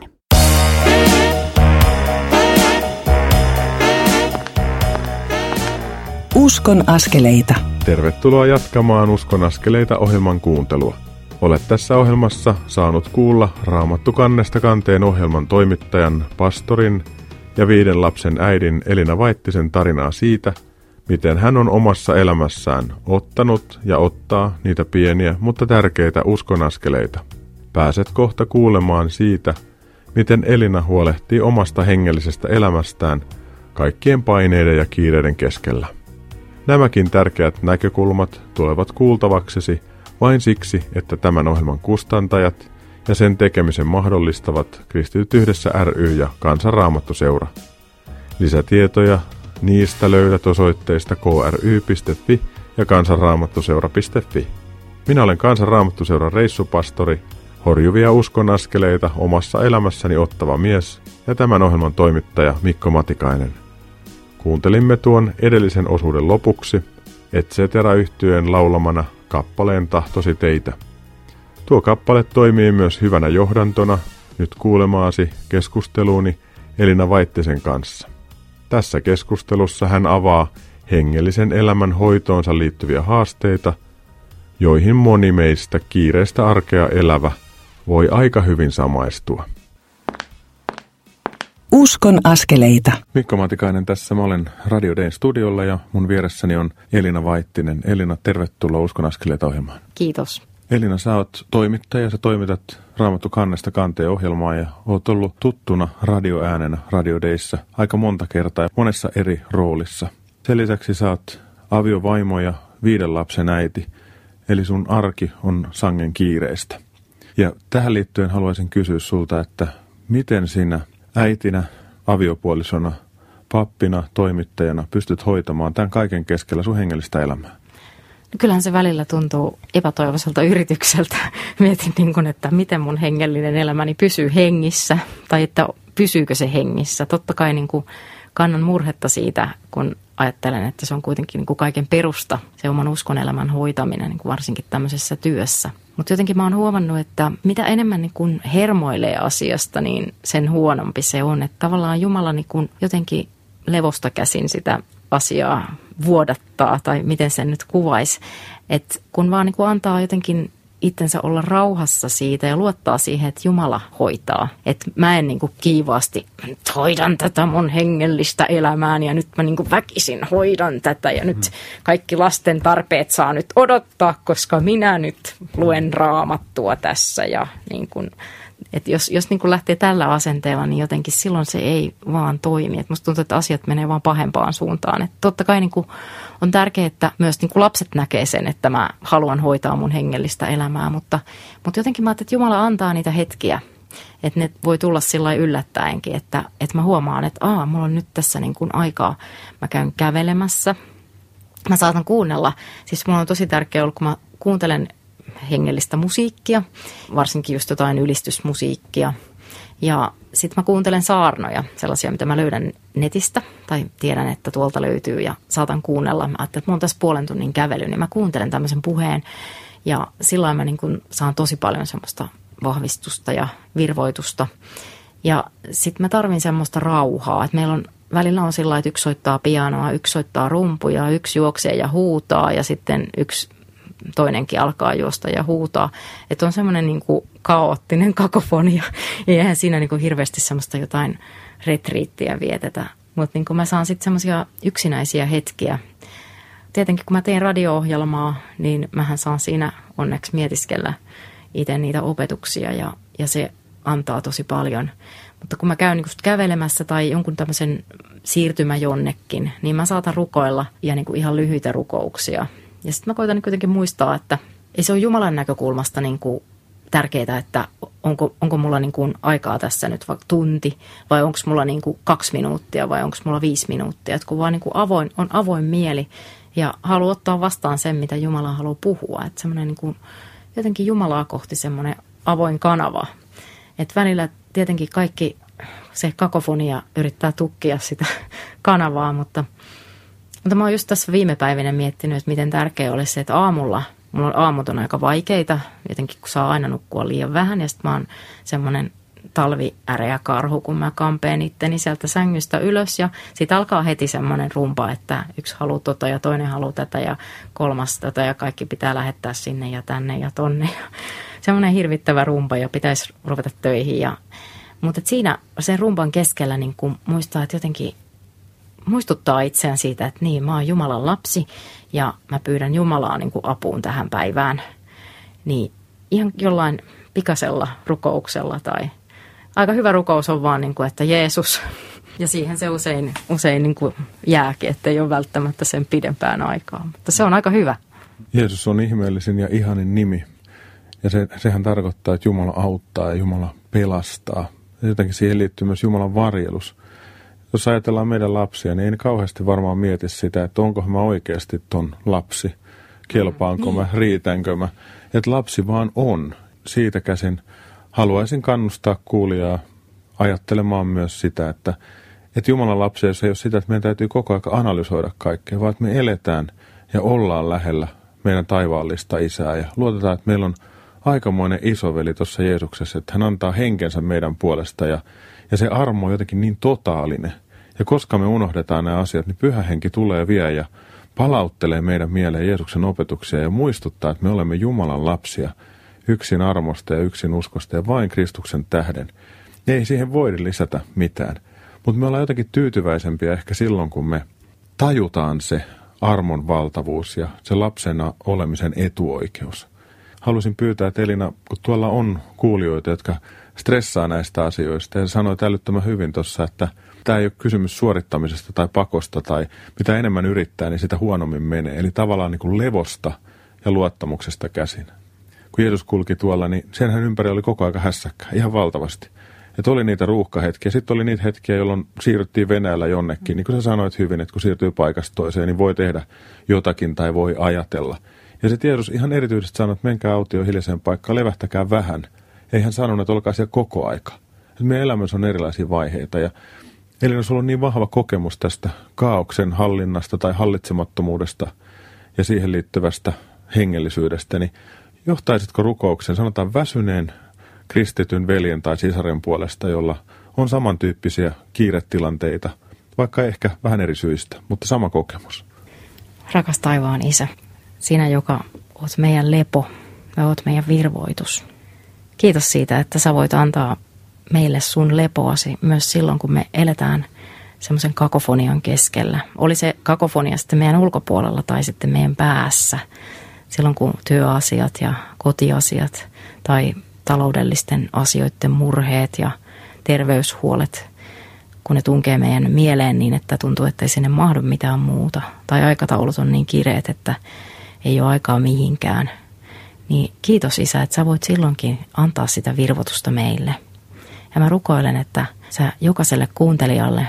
Uskon askeleita. Tervetuloa jatkamaan Uskon askeleita ohjelman kuuntelua. Olet tässä ohjelmassa saanut kuulla Raamattu kannesta kanteen ohjelman toimittajan, pastorin ja viiden lapsen äidin Elina Vaittisen tarinaa siitä, miten hän on omassa elämässään ottanut ja ottaa niitä pieniä, mutta tärkeitä uskonaskeleita. Pääset kohta kuulemaan siitä, miten Elina huolehtii omasta hengellisestä elämästään kaikkien paineiden ja kiireiden keskellä. Nämäkin tärkeät näkökulmat tulevat kuultavaksesi vain siksi, että tämän ohjelman kustantajat ja sen tekemisen mahdollistavat Kristityt yhdessä ry ja Kansanraamattuseura. Lisätietoja niistä löydät osoitteista kry.fi ja kansanraamattuseura.fi. Minä olen Kansanraamattuseuran reissupastori, horjuvia uskon askeleita omassa elämässäni ottava mies ja tämän ohjelman toimittaja Mikko Matikainen. Kuuntelimme tuon edellisen osuuden lopuksi, et cetera yhtyeen laulamana kappaleen tahtosi teitä. Tuo kappale toimii myös hyvänä johdantona nyt kuulemaasi keskusteluuni Elina Vaittisen kanssa. Tässä keskustelussa hän avaa hengellisen elämän hoitoonsa liittyviä haasteita, joihin moni meistä kiireistä arkea elävä voi aika hyvin samaistua. Uskon askeleita. Mikko Matikainen tässä. Mä olen Radio Dayn studiolla ja mun vieressäni on Elina Vaittinen. Elina, tervetuloa Uskon askeleita ohjelmaan. Kiitos. Elina, sä oot toimittaja, sä toimitat Raamattu kannesta kanteen ohjelmaa ja oot ollut tuttuna radioäänenä Radio Dayssä aika monta kertaa ja monessa eri roolissa. Sen lisäksi sä oot aviovaimo ja viiden lapsen äiti, eli sun arki on sangen kiireistä. Ja tähän liittyen haluaisin kysyä sulta, että miten sinä äitinä, aviopuolisona, pappina, toimittajana pystyt hoitamaan tämän kaiken keskellä sun hengellistä elämää? No kyllähän se välillä tuntuu epätoivoiselta yritykseltä. Mietin, niin kun, että miten mun hengellinen elämäni pysyy hengissä tai että pysyykö se hengissä. Totta kai niin kuin kannan murhetta siitä, kun ajattelen, että se on kuitenkin niin kuin kaiken perusta, se oman uskon elämän hoitaminen, niin kuin varsinkin tämmöisessä työssä. Mutta jotenkin mä oon huomannut, että mitä enemmän niin kun hermoilee asiasta, niin sen huonompi se on. Että tavallaan Jumala niin kun jotenkin levosta käsin sitä asiaa vuodattaa, tai miten sen nyt kuvaisi. Että kun vaan niin kuin antaa jotenkin itsensä olla rauhassa siitä ja luottaa siihen, että Jumala hoitaa. Että mä en niin kuin kiivaasti hoidan tätä mun hengellistä elämääni ja nyt mä niin kuin väkisin hoidan tätä ja nyt kaikki lasten tarpeet saa nyt odottaa, koska minä nyt luen raamattua tässä ja niin kuin että jos, jos niin lähtee tällä asenteella, niin jotenkin silloin se ei vaan toimi. Et musta tuntuu, että asiat menee vaan pahempaan suuntaan. Et totta kai niin on tärkeää, että myös niin lapset näkee sen, että mä haluan hoitaa mun hengellistä elämää. Mutta, mutta jotenkin mä ajattelin, että Jumala antaa niitä hetkiä, että ne voi tulla sillä yllättäenkin, että, että mä huomaan, että aa, mulla on nyt tässä niin kuin aikaa. Mä käyn kävelemässä. Mä saatan kuunnella. Siis mulla on tosi tärkeää ollut, kun mä kuuntelen hengellistä musiikkia, varsinkin just jotain ylistysmusiikkia. Ja sitten mä kuuntelen saarnoja, sellaisia, mitä mä löydän netistä tai tiedän, että tuolta löytyy ja saatan kuunnella. Mä ajattelin, että mulla on tässä puolen tunnin kävely, niin mä kuuntelen tämmöisen puheen ja silloin mä niin kun saan tosi paljon semmoista vahvistusta ja virvoitusta. Ja sitten mä tarvin semmoista rauhaa, että meillä on välillä on sillä että yksi soittaa pianoa, yksi soittaa rumpuja, yksi juoksee ja huutaa ja sitten yksi toinenkin alkaa juosta ja huutaa. Että on semmoinen niin kuin kaoottinen kakofonia. Ja eihän siinä niin kuin hirveästi semmoista jotain retriittiä vietetä. Mutta niin mä saan sitten semmoisia yksinäisiä hetkiä. Tietenkin kun mä teen radio-ohjelmaa, niin mähän saan siinä onneksi mietiskellä itse niitä opetuksia ja, ja se antaa tosi paljon. Mutta kun mä käyn niin kävelemässä tai jonkun tämmöisen siirtymä jonnekin, niin mä saatan rukoilla ja niin ihan lyhyitä rukouksia. Ja sitten mä koitan kuitenkin muistaa, että ei se ole Jumalan näkökulmasta niin kuin tärkeää, että onko, onko mulla niin kuin aikaa tässä nyt vaikka tunti vai onko mulla niin kuin kaksi minuuttia vai onko mulla viisi minuuttia. Että kun vaan niin kuin avoin, on avoin mieli ja haluaa ottaa vastaan sen, mitä Jumala haluaa puhua. Että semmoinen niin jotenkin Jumalaa kohti semmoinen avoin kanava. Että välillä tietenkin kaikki se kakofonia yrittää tukkia sitä kanavaa, mutta – mutta mä oon just tässä viime päivinä miettinyt, että miten tärkeää olisi se, että aamulla, mulla on aamut on aika vaikeita, jotenkin kun saa aina nukkua liian vähän, ja sitten mä oon semmoinen talviäreä karhu, kun mä kampeen itteni sieltä sängystä ylös. Ja sitten alkaa heti semmoinen rumpa, että yksi haluaa tota ja toinen haluaa tätä ja kolmas tätä ja kaikki pitää lähettää sinne ja tänne ja tonne. Ja semmoinen hirvittävä rumpa ja pitäisi ruveta töihin. Ja, mutta siinä sen rumpan keskellä niin kun muistaa, että jotenkin muistuttaa itseään siitä, että niin, mä oon Jumalan lapsi ja mä pyydän Jumalaa niin kuin apuun tähän päivään. Niin ihan jollain pikasella rukouksella tai aika hyvä rukous on vaan, niin kuin, että Jeesus. Ja siihen se usein, usein niin kuin jääkin, että ei ole välttämättä sen pidempään aikaa. Mutta se on aika hyvä. Jeesus on ihmeellisin ja ihanin nimi. Ja se, sehän tarkoittaa, että Jumala auttaa ja Jumala pelastaa. Jotenkin siihen liittyy myös Jumalan varjelus. Jos ajatellaan meidän lapsia, niin ei kauheasti varmaan mieti sitä, että onko mä oikeasti ton lapsi. Kelpaanko mä, riitänkö mä. Että lapsi vaan on. Siitä käsin haluaisin kannustaa kuulijaa ajattelemaan myös sitä, että, että Jumalan lapsia ei ole sitä, että meidän täytyy koko ajan analysoida kaikkea, vaan että me eletään ja ollaan lähellä meidän taivaallista isää ja luotetaan, että meillä on aikamoinen isoveli tuossa Jeesuksessa, että hän antaa henkensä meidän puolesta ja, ja se armo on jotenkin niin totaalinen. Ja koska me unohdetaan nämä asiat, niin pyhä henki tulee vielä ja palauttelee meidän mieleen Jeesuksen opetuksia ja muistuttaa, että me olemme Jumalan lapsia yksin armosta ja yksin uskosta ja vain Kristuksen tähden. Ei siihen voi lisätä mitään. Mutta me ollaan jotenkin tyytyväisempiä ehkä silloin, kun me tajutaan se armon valtavuus ja se lapsena olemisen etuoikeus. Haluaisin pyytää, että Elina, kun tuolla on kuulijoita, jotka stressaa näistä asioista, ja sanoit älyttömän hyvin tuossa, että tämä ei ole kysymys suorittamisesta tai pakosta, tai mitä enemmän yrittää, niin sitä huonommin menee. Eli tavallaan niin kuin levosta ja luottamuksesta käsin. Kun Jeesus kulki tuolla, niin senhän ympäri oli koko aika hässäkkä, ihan valtavasti. Että oli niitä ruuhkahetkiä. Sitten oli niitä hetkiä, jolloin siirryttiin Venäjällä jonnekin. Niin kuin sä sanoit hyvin, että kun siirtyy paikasta toiseen, niin voi tehdä jotakin tai voi ajatella. Ja se tiedus ihan erityisesti sanoi, että menkää autio hiljaiseen paikkaan, levähtäkää vähän. Ei hän sanonut, että olkaa siellä koko aika. Meidän elämässä on erilaisia vaiheita ja Eli sulla on niin vahva kokemus tästä kaauksen hallinnasta tai hallitsemattomuudesta ja siihen liittyvästä hengellisyydestä, niin johtaisitko rukouksen, sanotaan väsyneen kristityn veljen tai sisaren puolesta, jolla on samantyyppisiä kiiretilanteita, vaikka ehkä vähän eri syistä, mutta sama kokemus. Rakas taivaan isä, sinä joka oot meidän lepo oot meidän virvoitus. Kiitos siitä, että sä voit antaa meille sun lepoasi myös silloin, kun me eletään semmoisen kakofonian keskellä. Oli se kakofonia sitten meidän ulkopuolella tai sitten meidän päässä. Silloin kun työasiat ja kotiasiat tai taloudellisten asioiden murheet ja terveyshuolet, kun ne tunkee meidän mieleen niin, että tuntuu, että ei sinne mahdu mitään muuta. Tai aikataulut on niin kireet, että ei ole aikaa mihinkään. Niin kiitos isä, että sä voit silloinkin antaa sitä virvotusta meille – ja mä rukoilen, että sä jokaiselle kuuntelijalle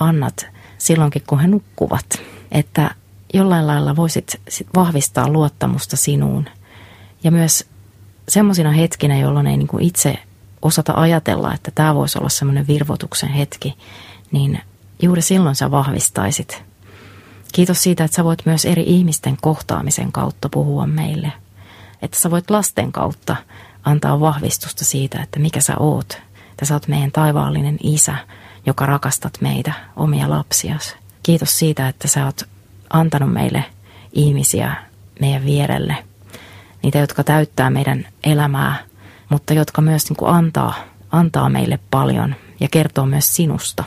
annat silloinkin, kun he nukkuvat, että jollain lailla voisit vahvistaa luottamusta sinuun. Ja myös semmoisina hetkinä, jolloin ei niin kuin itse osata ajatella, että tämä voisi olla semmoinen virvotuksen hetki, niin juuri silloin sä vahvistaisit. Kiitos siitä, että sä voit myös eri ihmisten kohtaamisen kautta puhua meille. Että sä voit lasten kautta antaa vahvistusta siitä, että mikä sä oot että sä oot meidän taivaallinen isä, joka rakastat meitä, omia lapsias. Kiitos siitä, että sä oot antanut meille ihmisiä meidän vierelle. Niitä, jotka täyttää meidän elämää, mutta jotka myös niin kuin antaa, antaa meille paljon ja kertoo myös sinusta.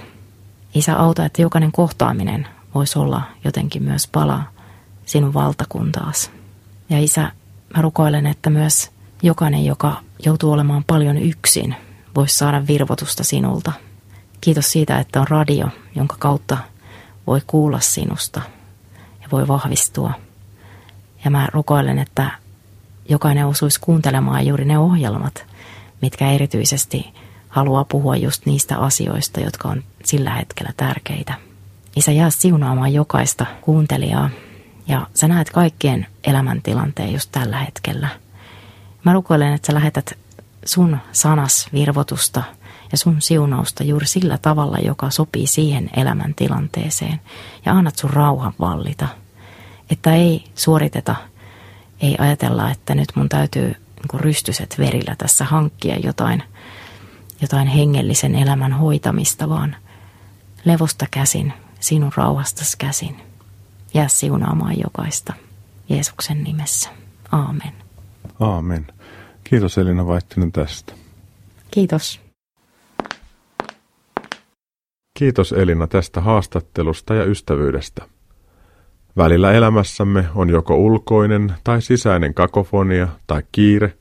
Isä, auta, että jokainen kohtaaminen voisi olla jotenkin myös pala sinun valtakuntaas. Ja isä, mä rukoilen, että myös jokainen, joka joutuu olemaan paljon yksin – voisi saada virvotusta sinulta. Kiitos siitä, että on radio, jonka kautta voi kuulla sinusta ja voi vahvistua. Ja mä rukoilen, että jokainen osuisi kuuntelemaan juuri ne ohjelmat, mitkä erityisesti haluaa puhua just niistä asioista, jotka on sillä hetkellä tärkeitä. Isä, jää siunaamaan jokaista kuuntelijaa ja sä näet kaikkien elämäntilanteen just tällä hetkellä. Mä rukoilen, että sä lähetät sun sanas virvotusta ja sun siunausta juuri sillä tavalla, joka sopii siihen elämäntilanteeseen. Ja annat sun rauhan vallita. Että ei suoriteta, ei ajatella, että nyt mun täytyy niin rystyset verillä tässä hankkia jotain jotain hengellisen elämän hoitamista, vaan levosta käsin, sinun rauhastas käsin. Jää siunaamaan jokaista Jeesuksen nimessä. Aamen. Aamen. Kiitos Elina Vaittinen tästä. Kiitos. Kiitos Elina tästä haastattelusta ja ystävyydestä. Välillä elämässämme on joko ulkoinen tai sisäinen kakofonia tai kiire,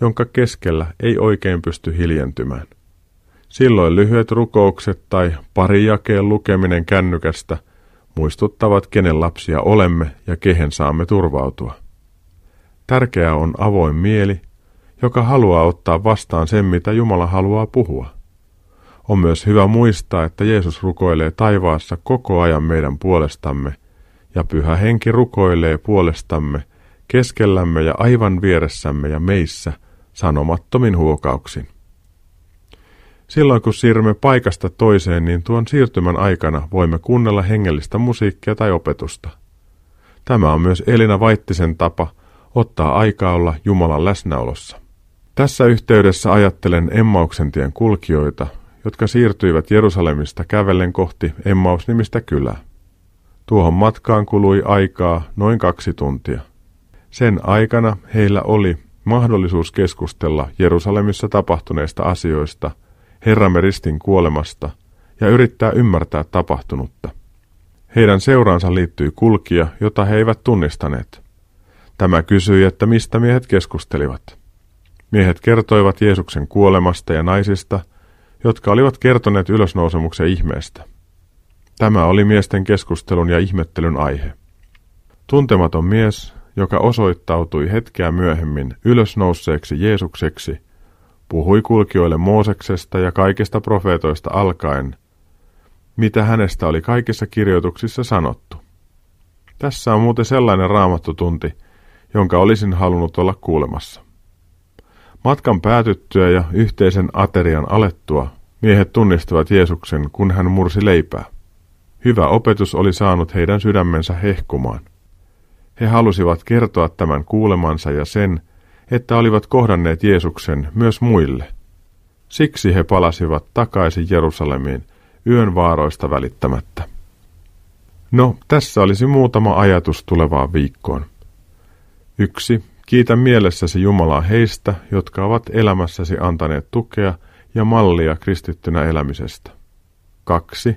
jonka keskellä ei oikein pysty hiljentymään. Silloin lyhyet rukoukset tai pari jakeen lukeminen kännykästä muistuttavat, kenen lapsia olemme ja kehen saamme turvautua. Tärkeää on avoin mieli, joka haluaa ottaa vastaan sen, mitä Jumala haluaa puhua. On myös hyvä muistaa, että Jeesus rukoilee taivaassa koko ajan meidän puolestamme, ja pyhä henki rukoilee puolestamme, keskellämme ja aivan vieressämme ja meissä, sanomattomin huokauksin. Silloin kun siirrymme paikasta toiseen, niin tuon siirtymän aikana voimme kuunnella hengellistä musiikkia tai opetusta. Tämä on myös Elina Vaittisen tapa ottaa aikaa olla Jumalan läsnäolossa. Tässä yhteydessä ajattelen Emmauksen tien kulkijoita, jotka siirtyivät Jerusalemista kävellen kohti Emmaus-nimistä kylää. Tuohon matkaan kului aikaa noin kaksi tuntia. Sen aikana heillä oli mahdollisuus keskustella Jerusalemissa tapahtuneista asioista, Herramme ristin kuolemasta ja yrittää ymmärtää tapahtunutta. Heidän seuraansa liittyi kulkija, jota he eivät tunnistaneet. Tämä kysyi, että mistä miehet keskustelivat. Miehet kertoivat Jeesuksen kuolemasta ja naisista, jotka olivat kertoneet ylösnousemuksen ihmeestä. Tämä oli miesten keskustelun ja ihmettelyn aihe. Tuntematon mies, joka osoittautui hetkeä myöhemmin ylösnousseeksi Jeesukseksi, puhui kulkijoille Mooseksesta ja kaikista profeetoista alkaen, mitä hänestä oli kaikissa kirjoituksissa sanottu. Tässä on muuten sellainen raamattutunti, jonka olisin halunnut olla kuulemassa. Matkan päätyttyä ja yhteisen aterian alettua miehet tunnistivat Jeesuksen, kun hän mursi leipää. Hyvä opetus oli saanut heidän sydämensä hehkumaan. He halusivat kertoa tämän kuulemansa ja sen, että olivat kohdanneet Jeesuksen myös muille. Siksi he palasivat takaisin Jerusalemiin yön vaaroista välittämättä. No, tässä olisi muutama ajatus tulevaan viikkoon. Yksi. Kiitä mielessäsi Jumalaa heistä, jotka ovat elämässäsi antaneet tukea ja mallia kristittynä elämisestä. Kaksi.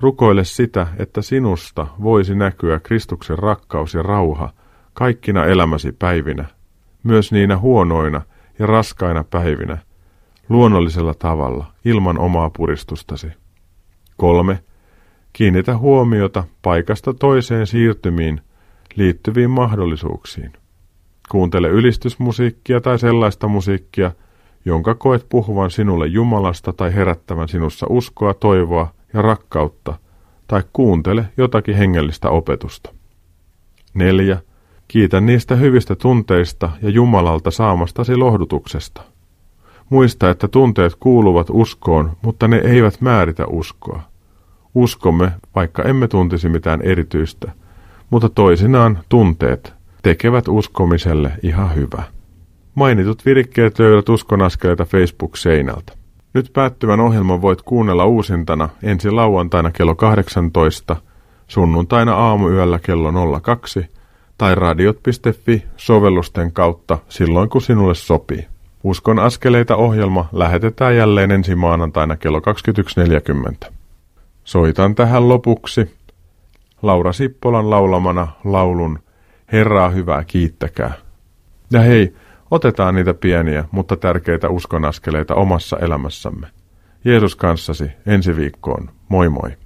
Rukoile sitä, että sinusta voisi näkyä Kristuksen rakkaus ja rauha kaikkina elämäsi päivinä, myös niinä huonoina ja raskaina päivinä, luonnollisella tavalla, ilman omaa puristustasi. Kolme. Kiinnitä huomiota paikasta toiseen siirtymiin liittyviin mahdollisuuksiin. Kuuntele ylistysmusiikkia tai sellaista musiikkia, jonka koet puhuvan sinulle Jumalasta tai herättävän sinussa uskoa, toivoa ja rakkautta, tai kuuntele jotakin hengellistä opetusta. 4. Kiitä niistä hyvistä tunteista ja Jumalalta saamastasi lohdutuksesta. Muista, että tunteet kuuluvat uskoon, mutta ne eivät määritä uskoa. Uskomme, vaikka emme tuntisi mitään erityistä, mutta toisinaan tunteet tekevät uskomiselle ihan hyvä. Mainitut virikkeet löydät uskonaskeleita Facebook-seinältä. Nyt päättyvän ohjelman voit kuunnella uusintana ensi lauantaina kello 18, sunnuntaina aamuyöllä kello 02 tai radiot.fi sovellusten kautta silloin kun sinulle sopii. Uskon askeleita ohjelma lähetetään jälleen ensi maanantaina kello 21.40. Soitan tähän lopuksi Laura Sippolan laulamana laulun Herraa hyvää kiittäkää. Ja hei, otetaan niitä pieniä, mutta tärkeitä uskonaskeleita omassa elämässämme. Jeesus kanssasi ensi viikkoon. Moi moi.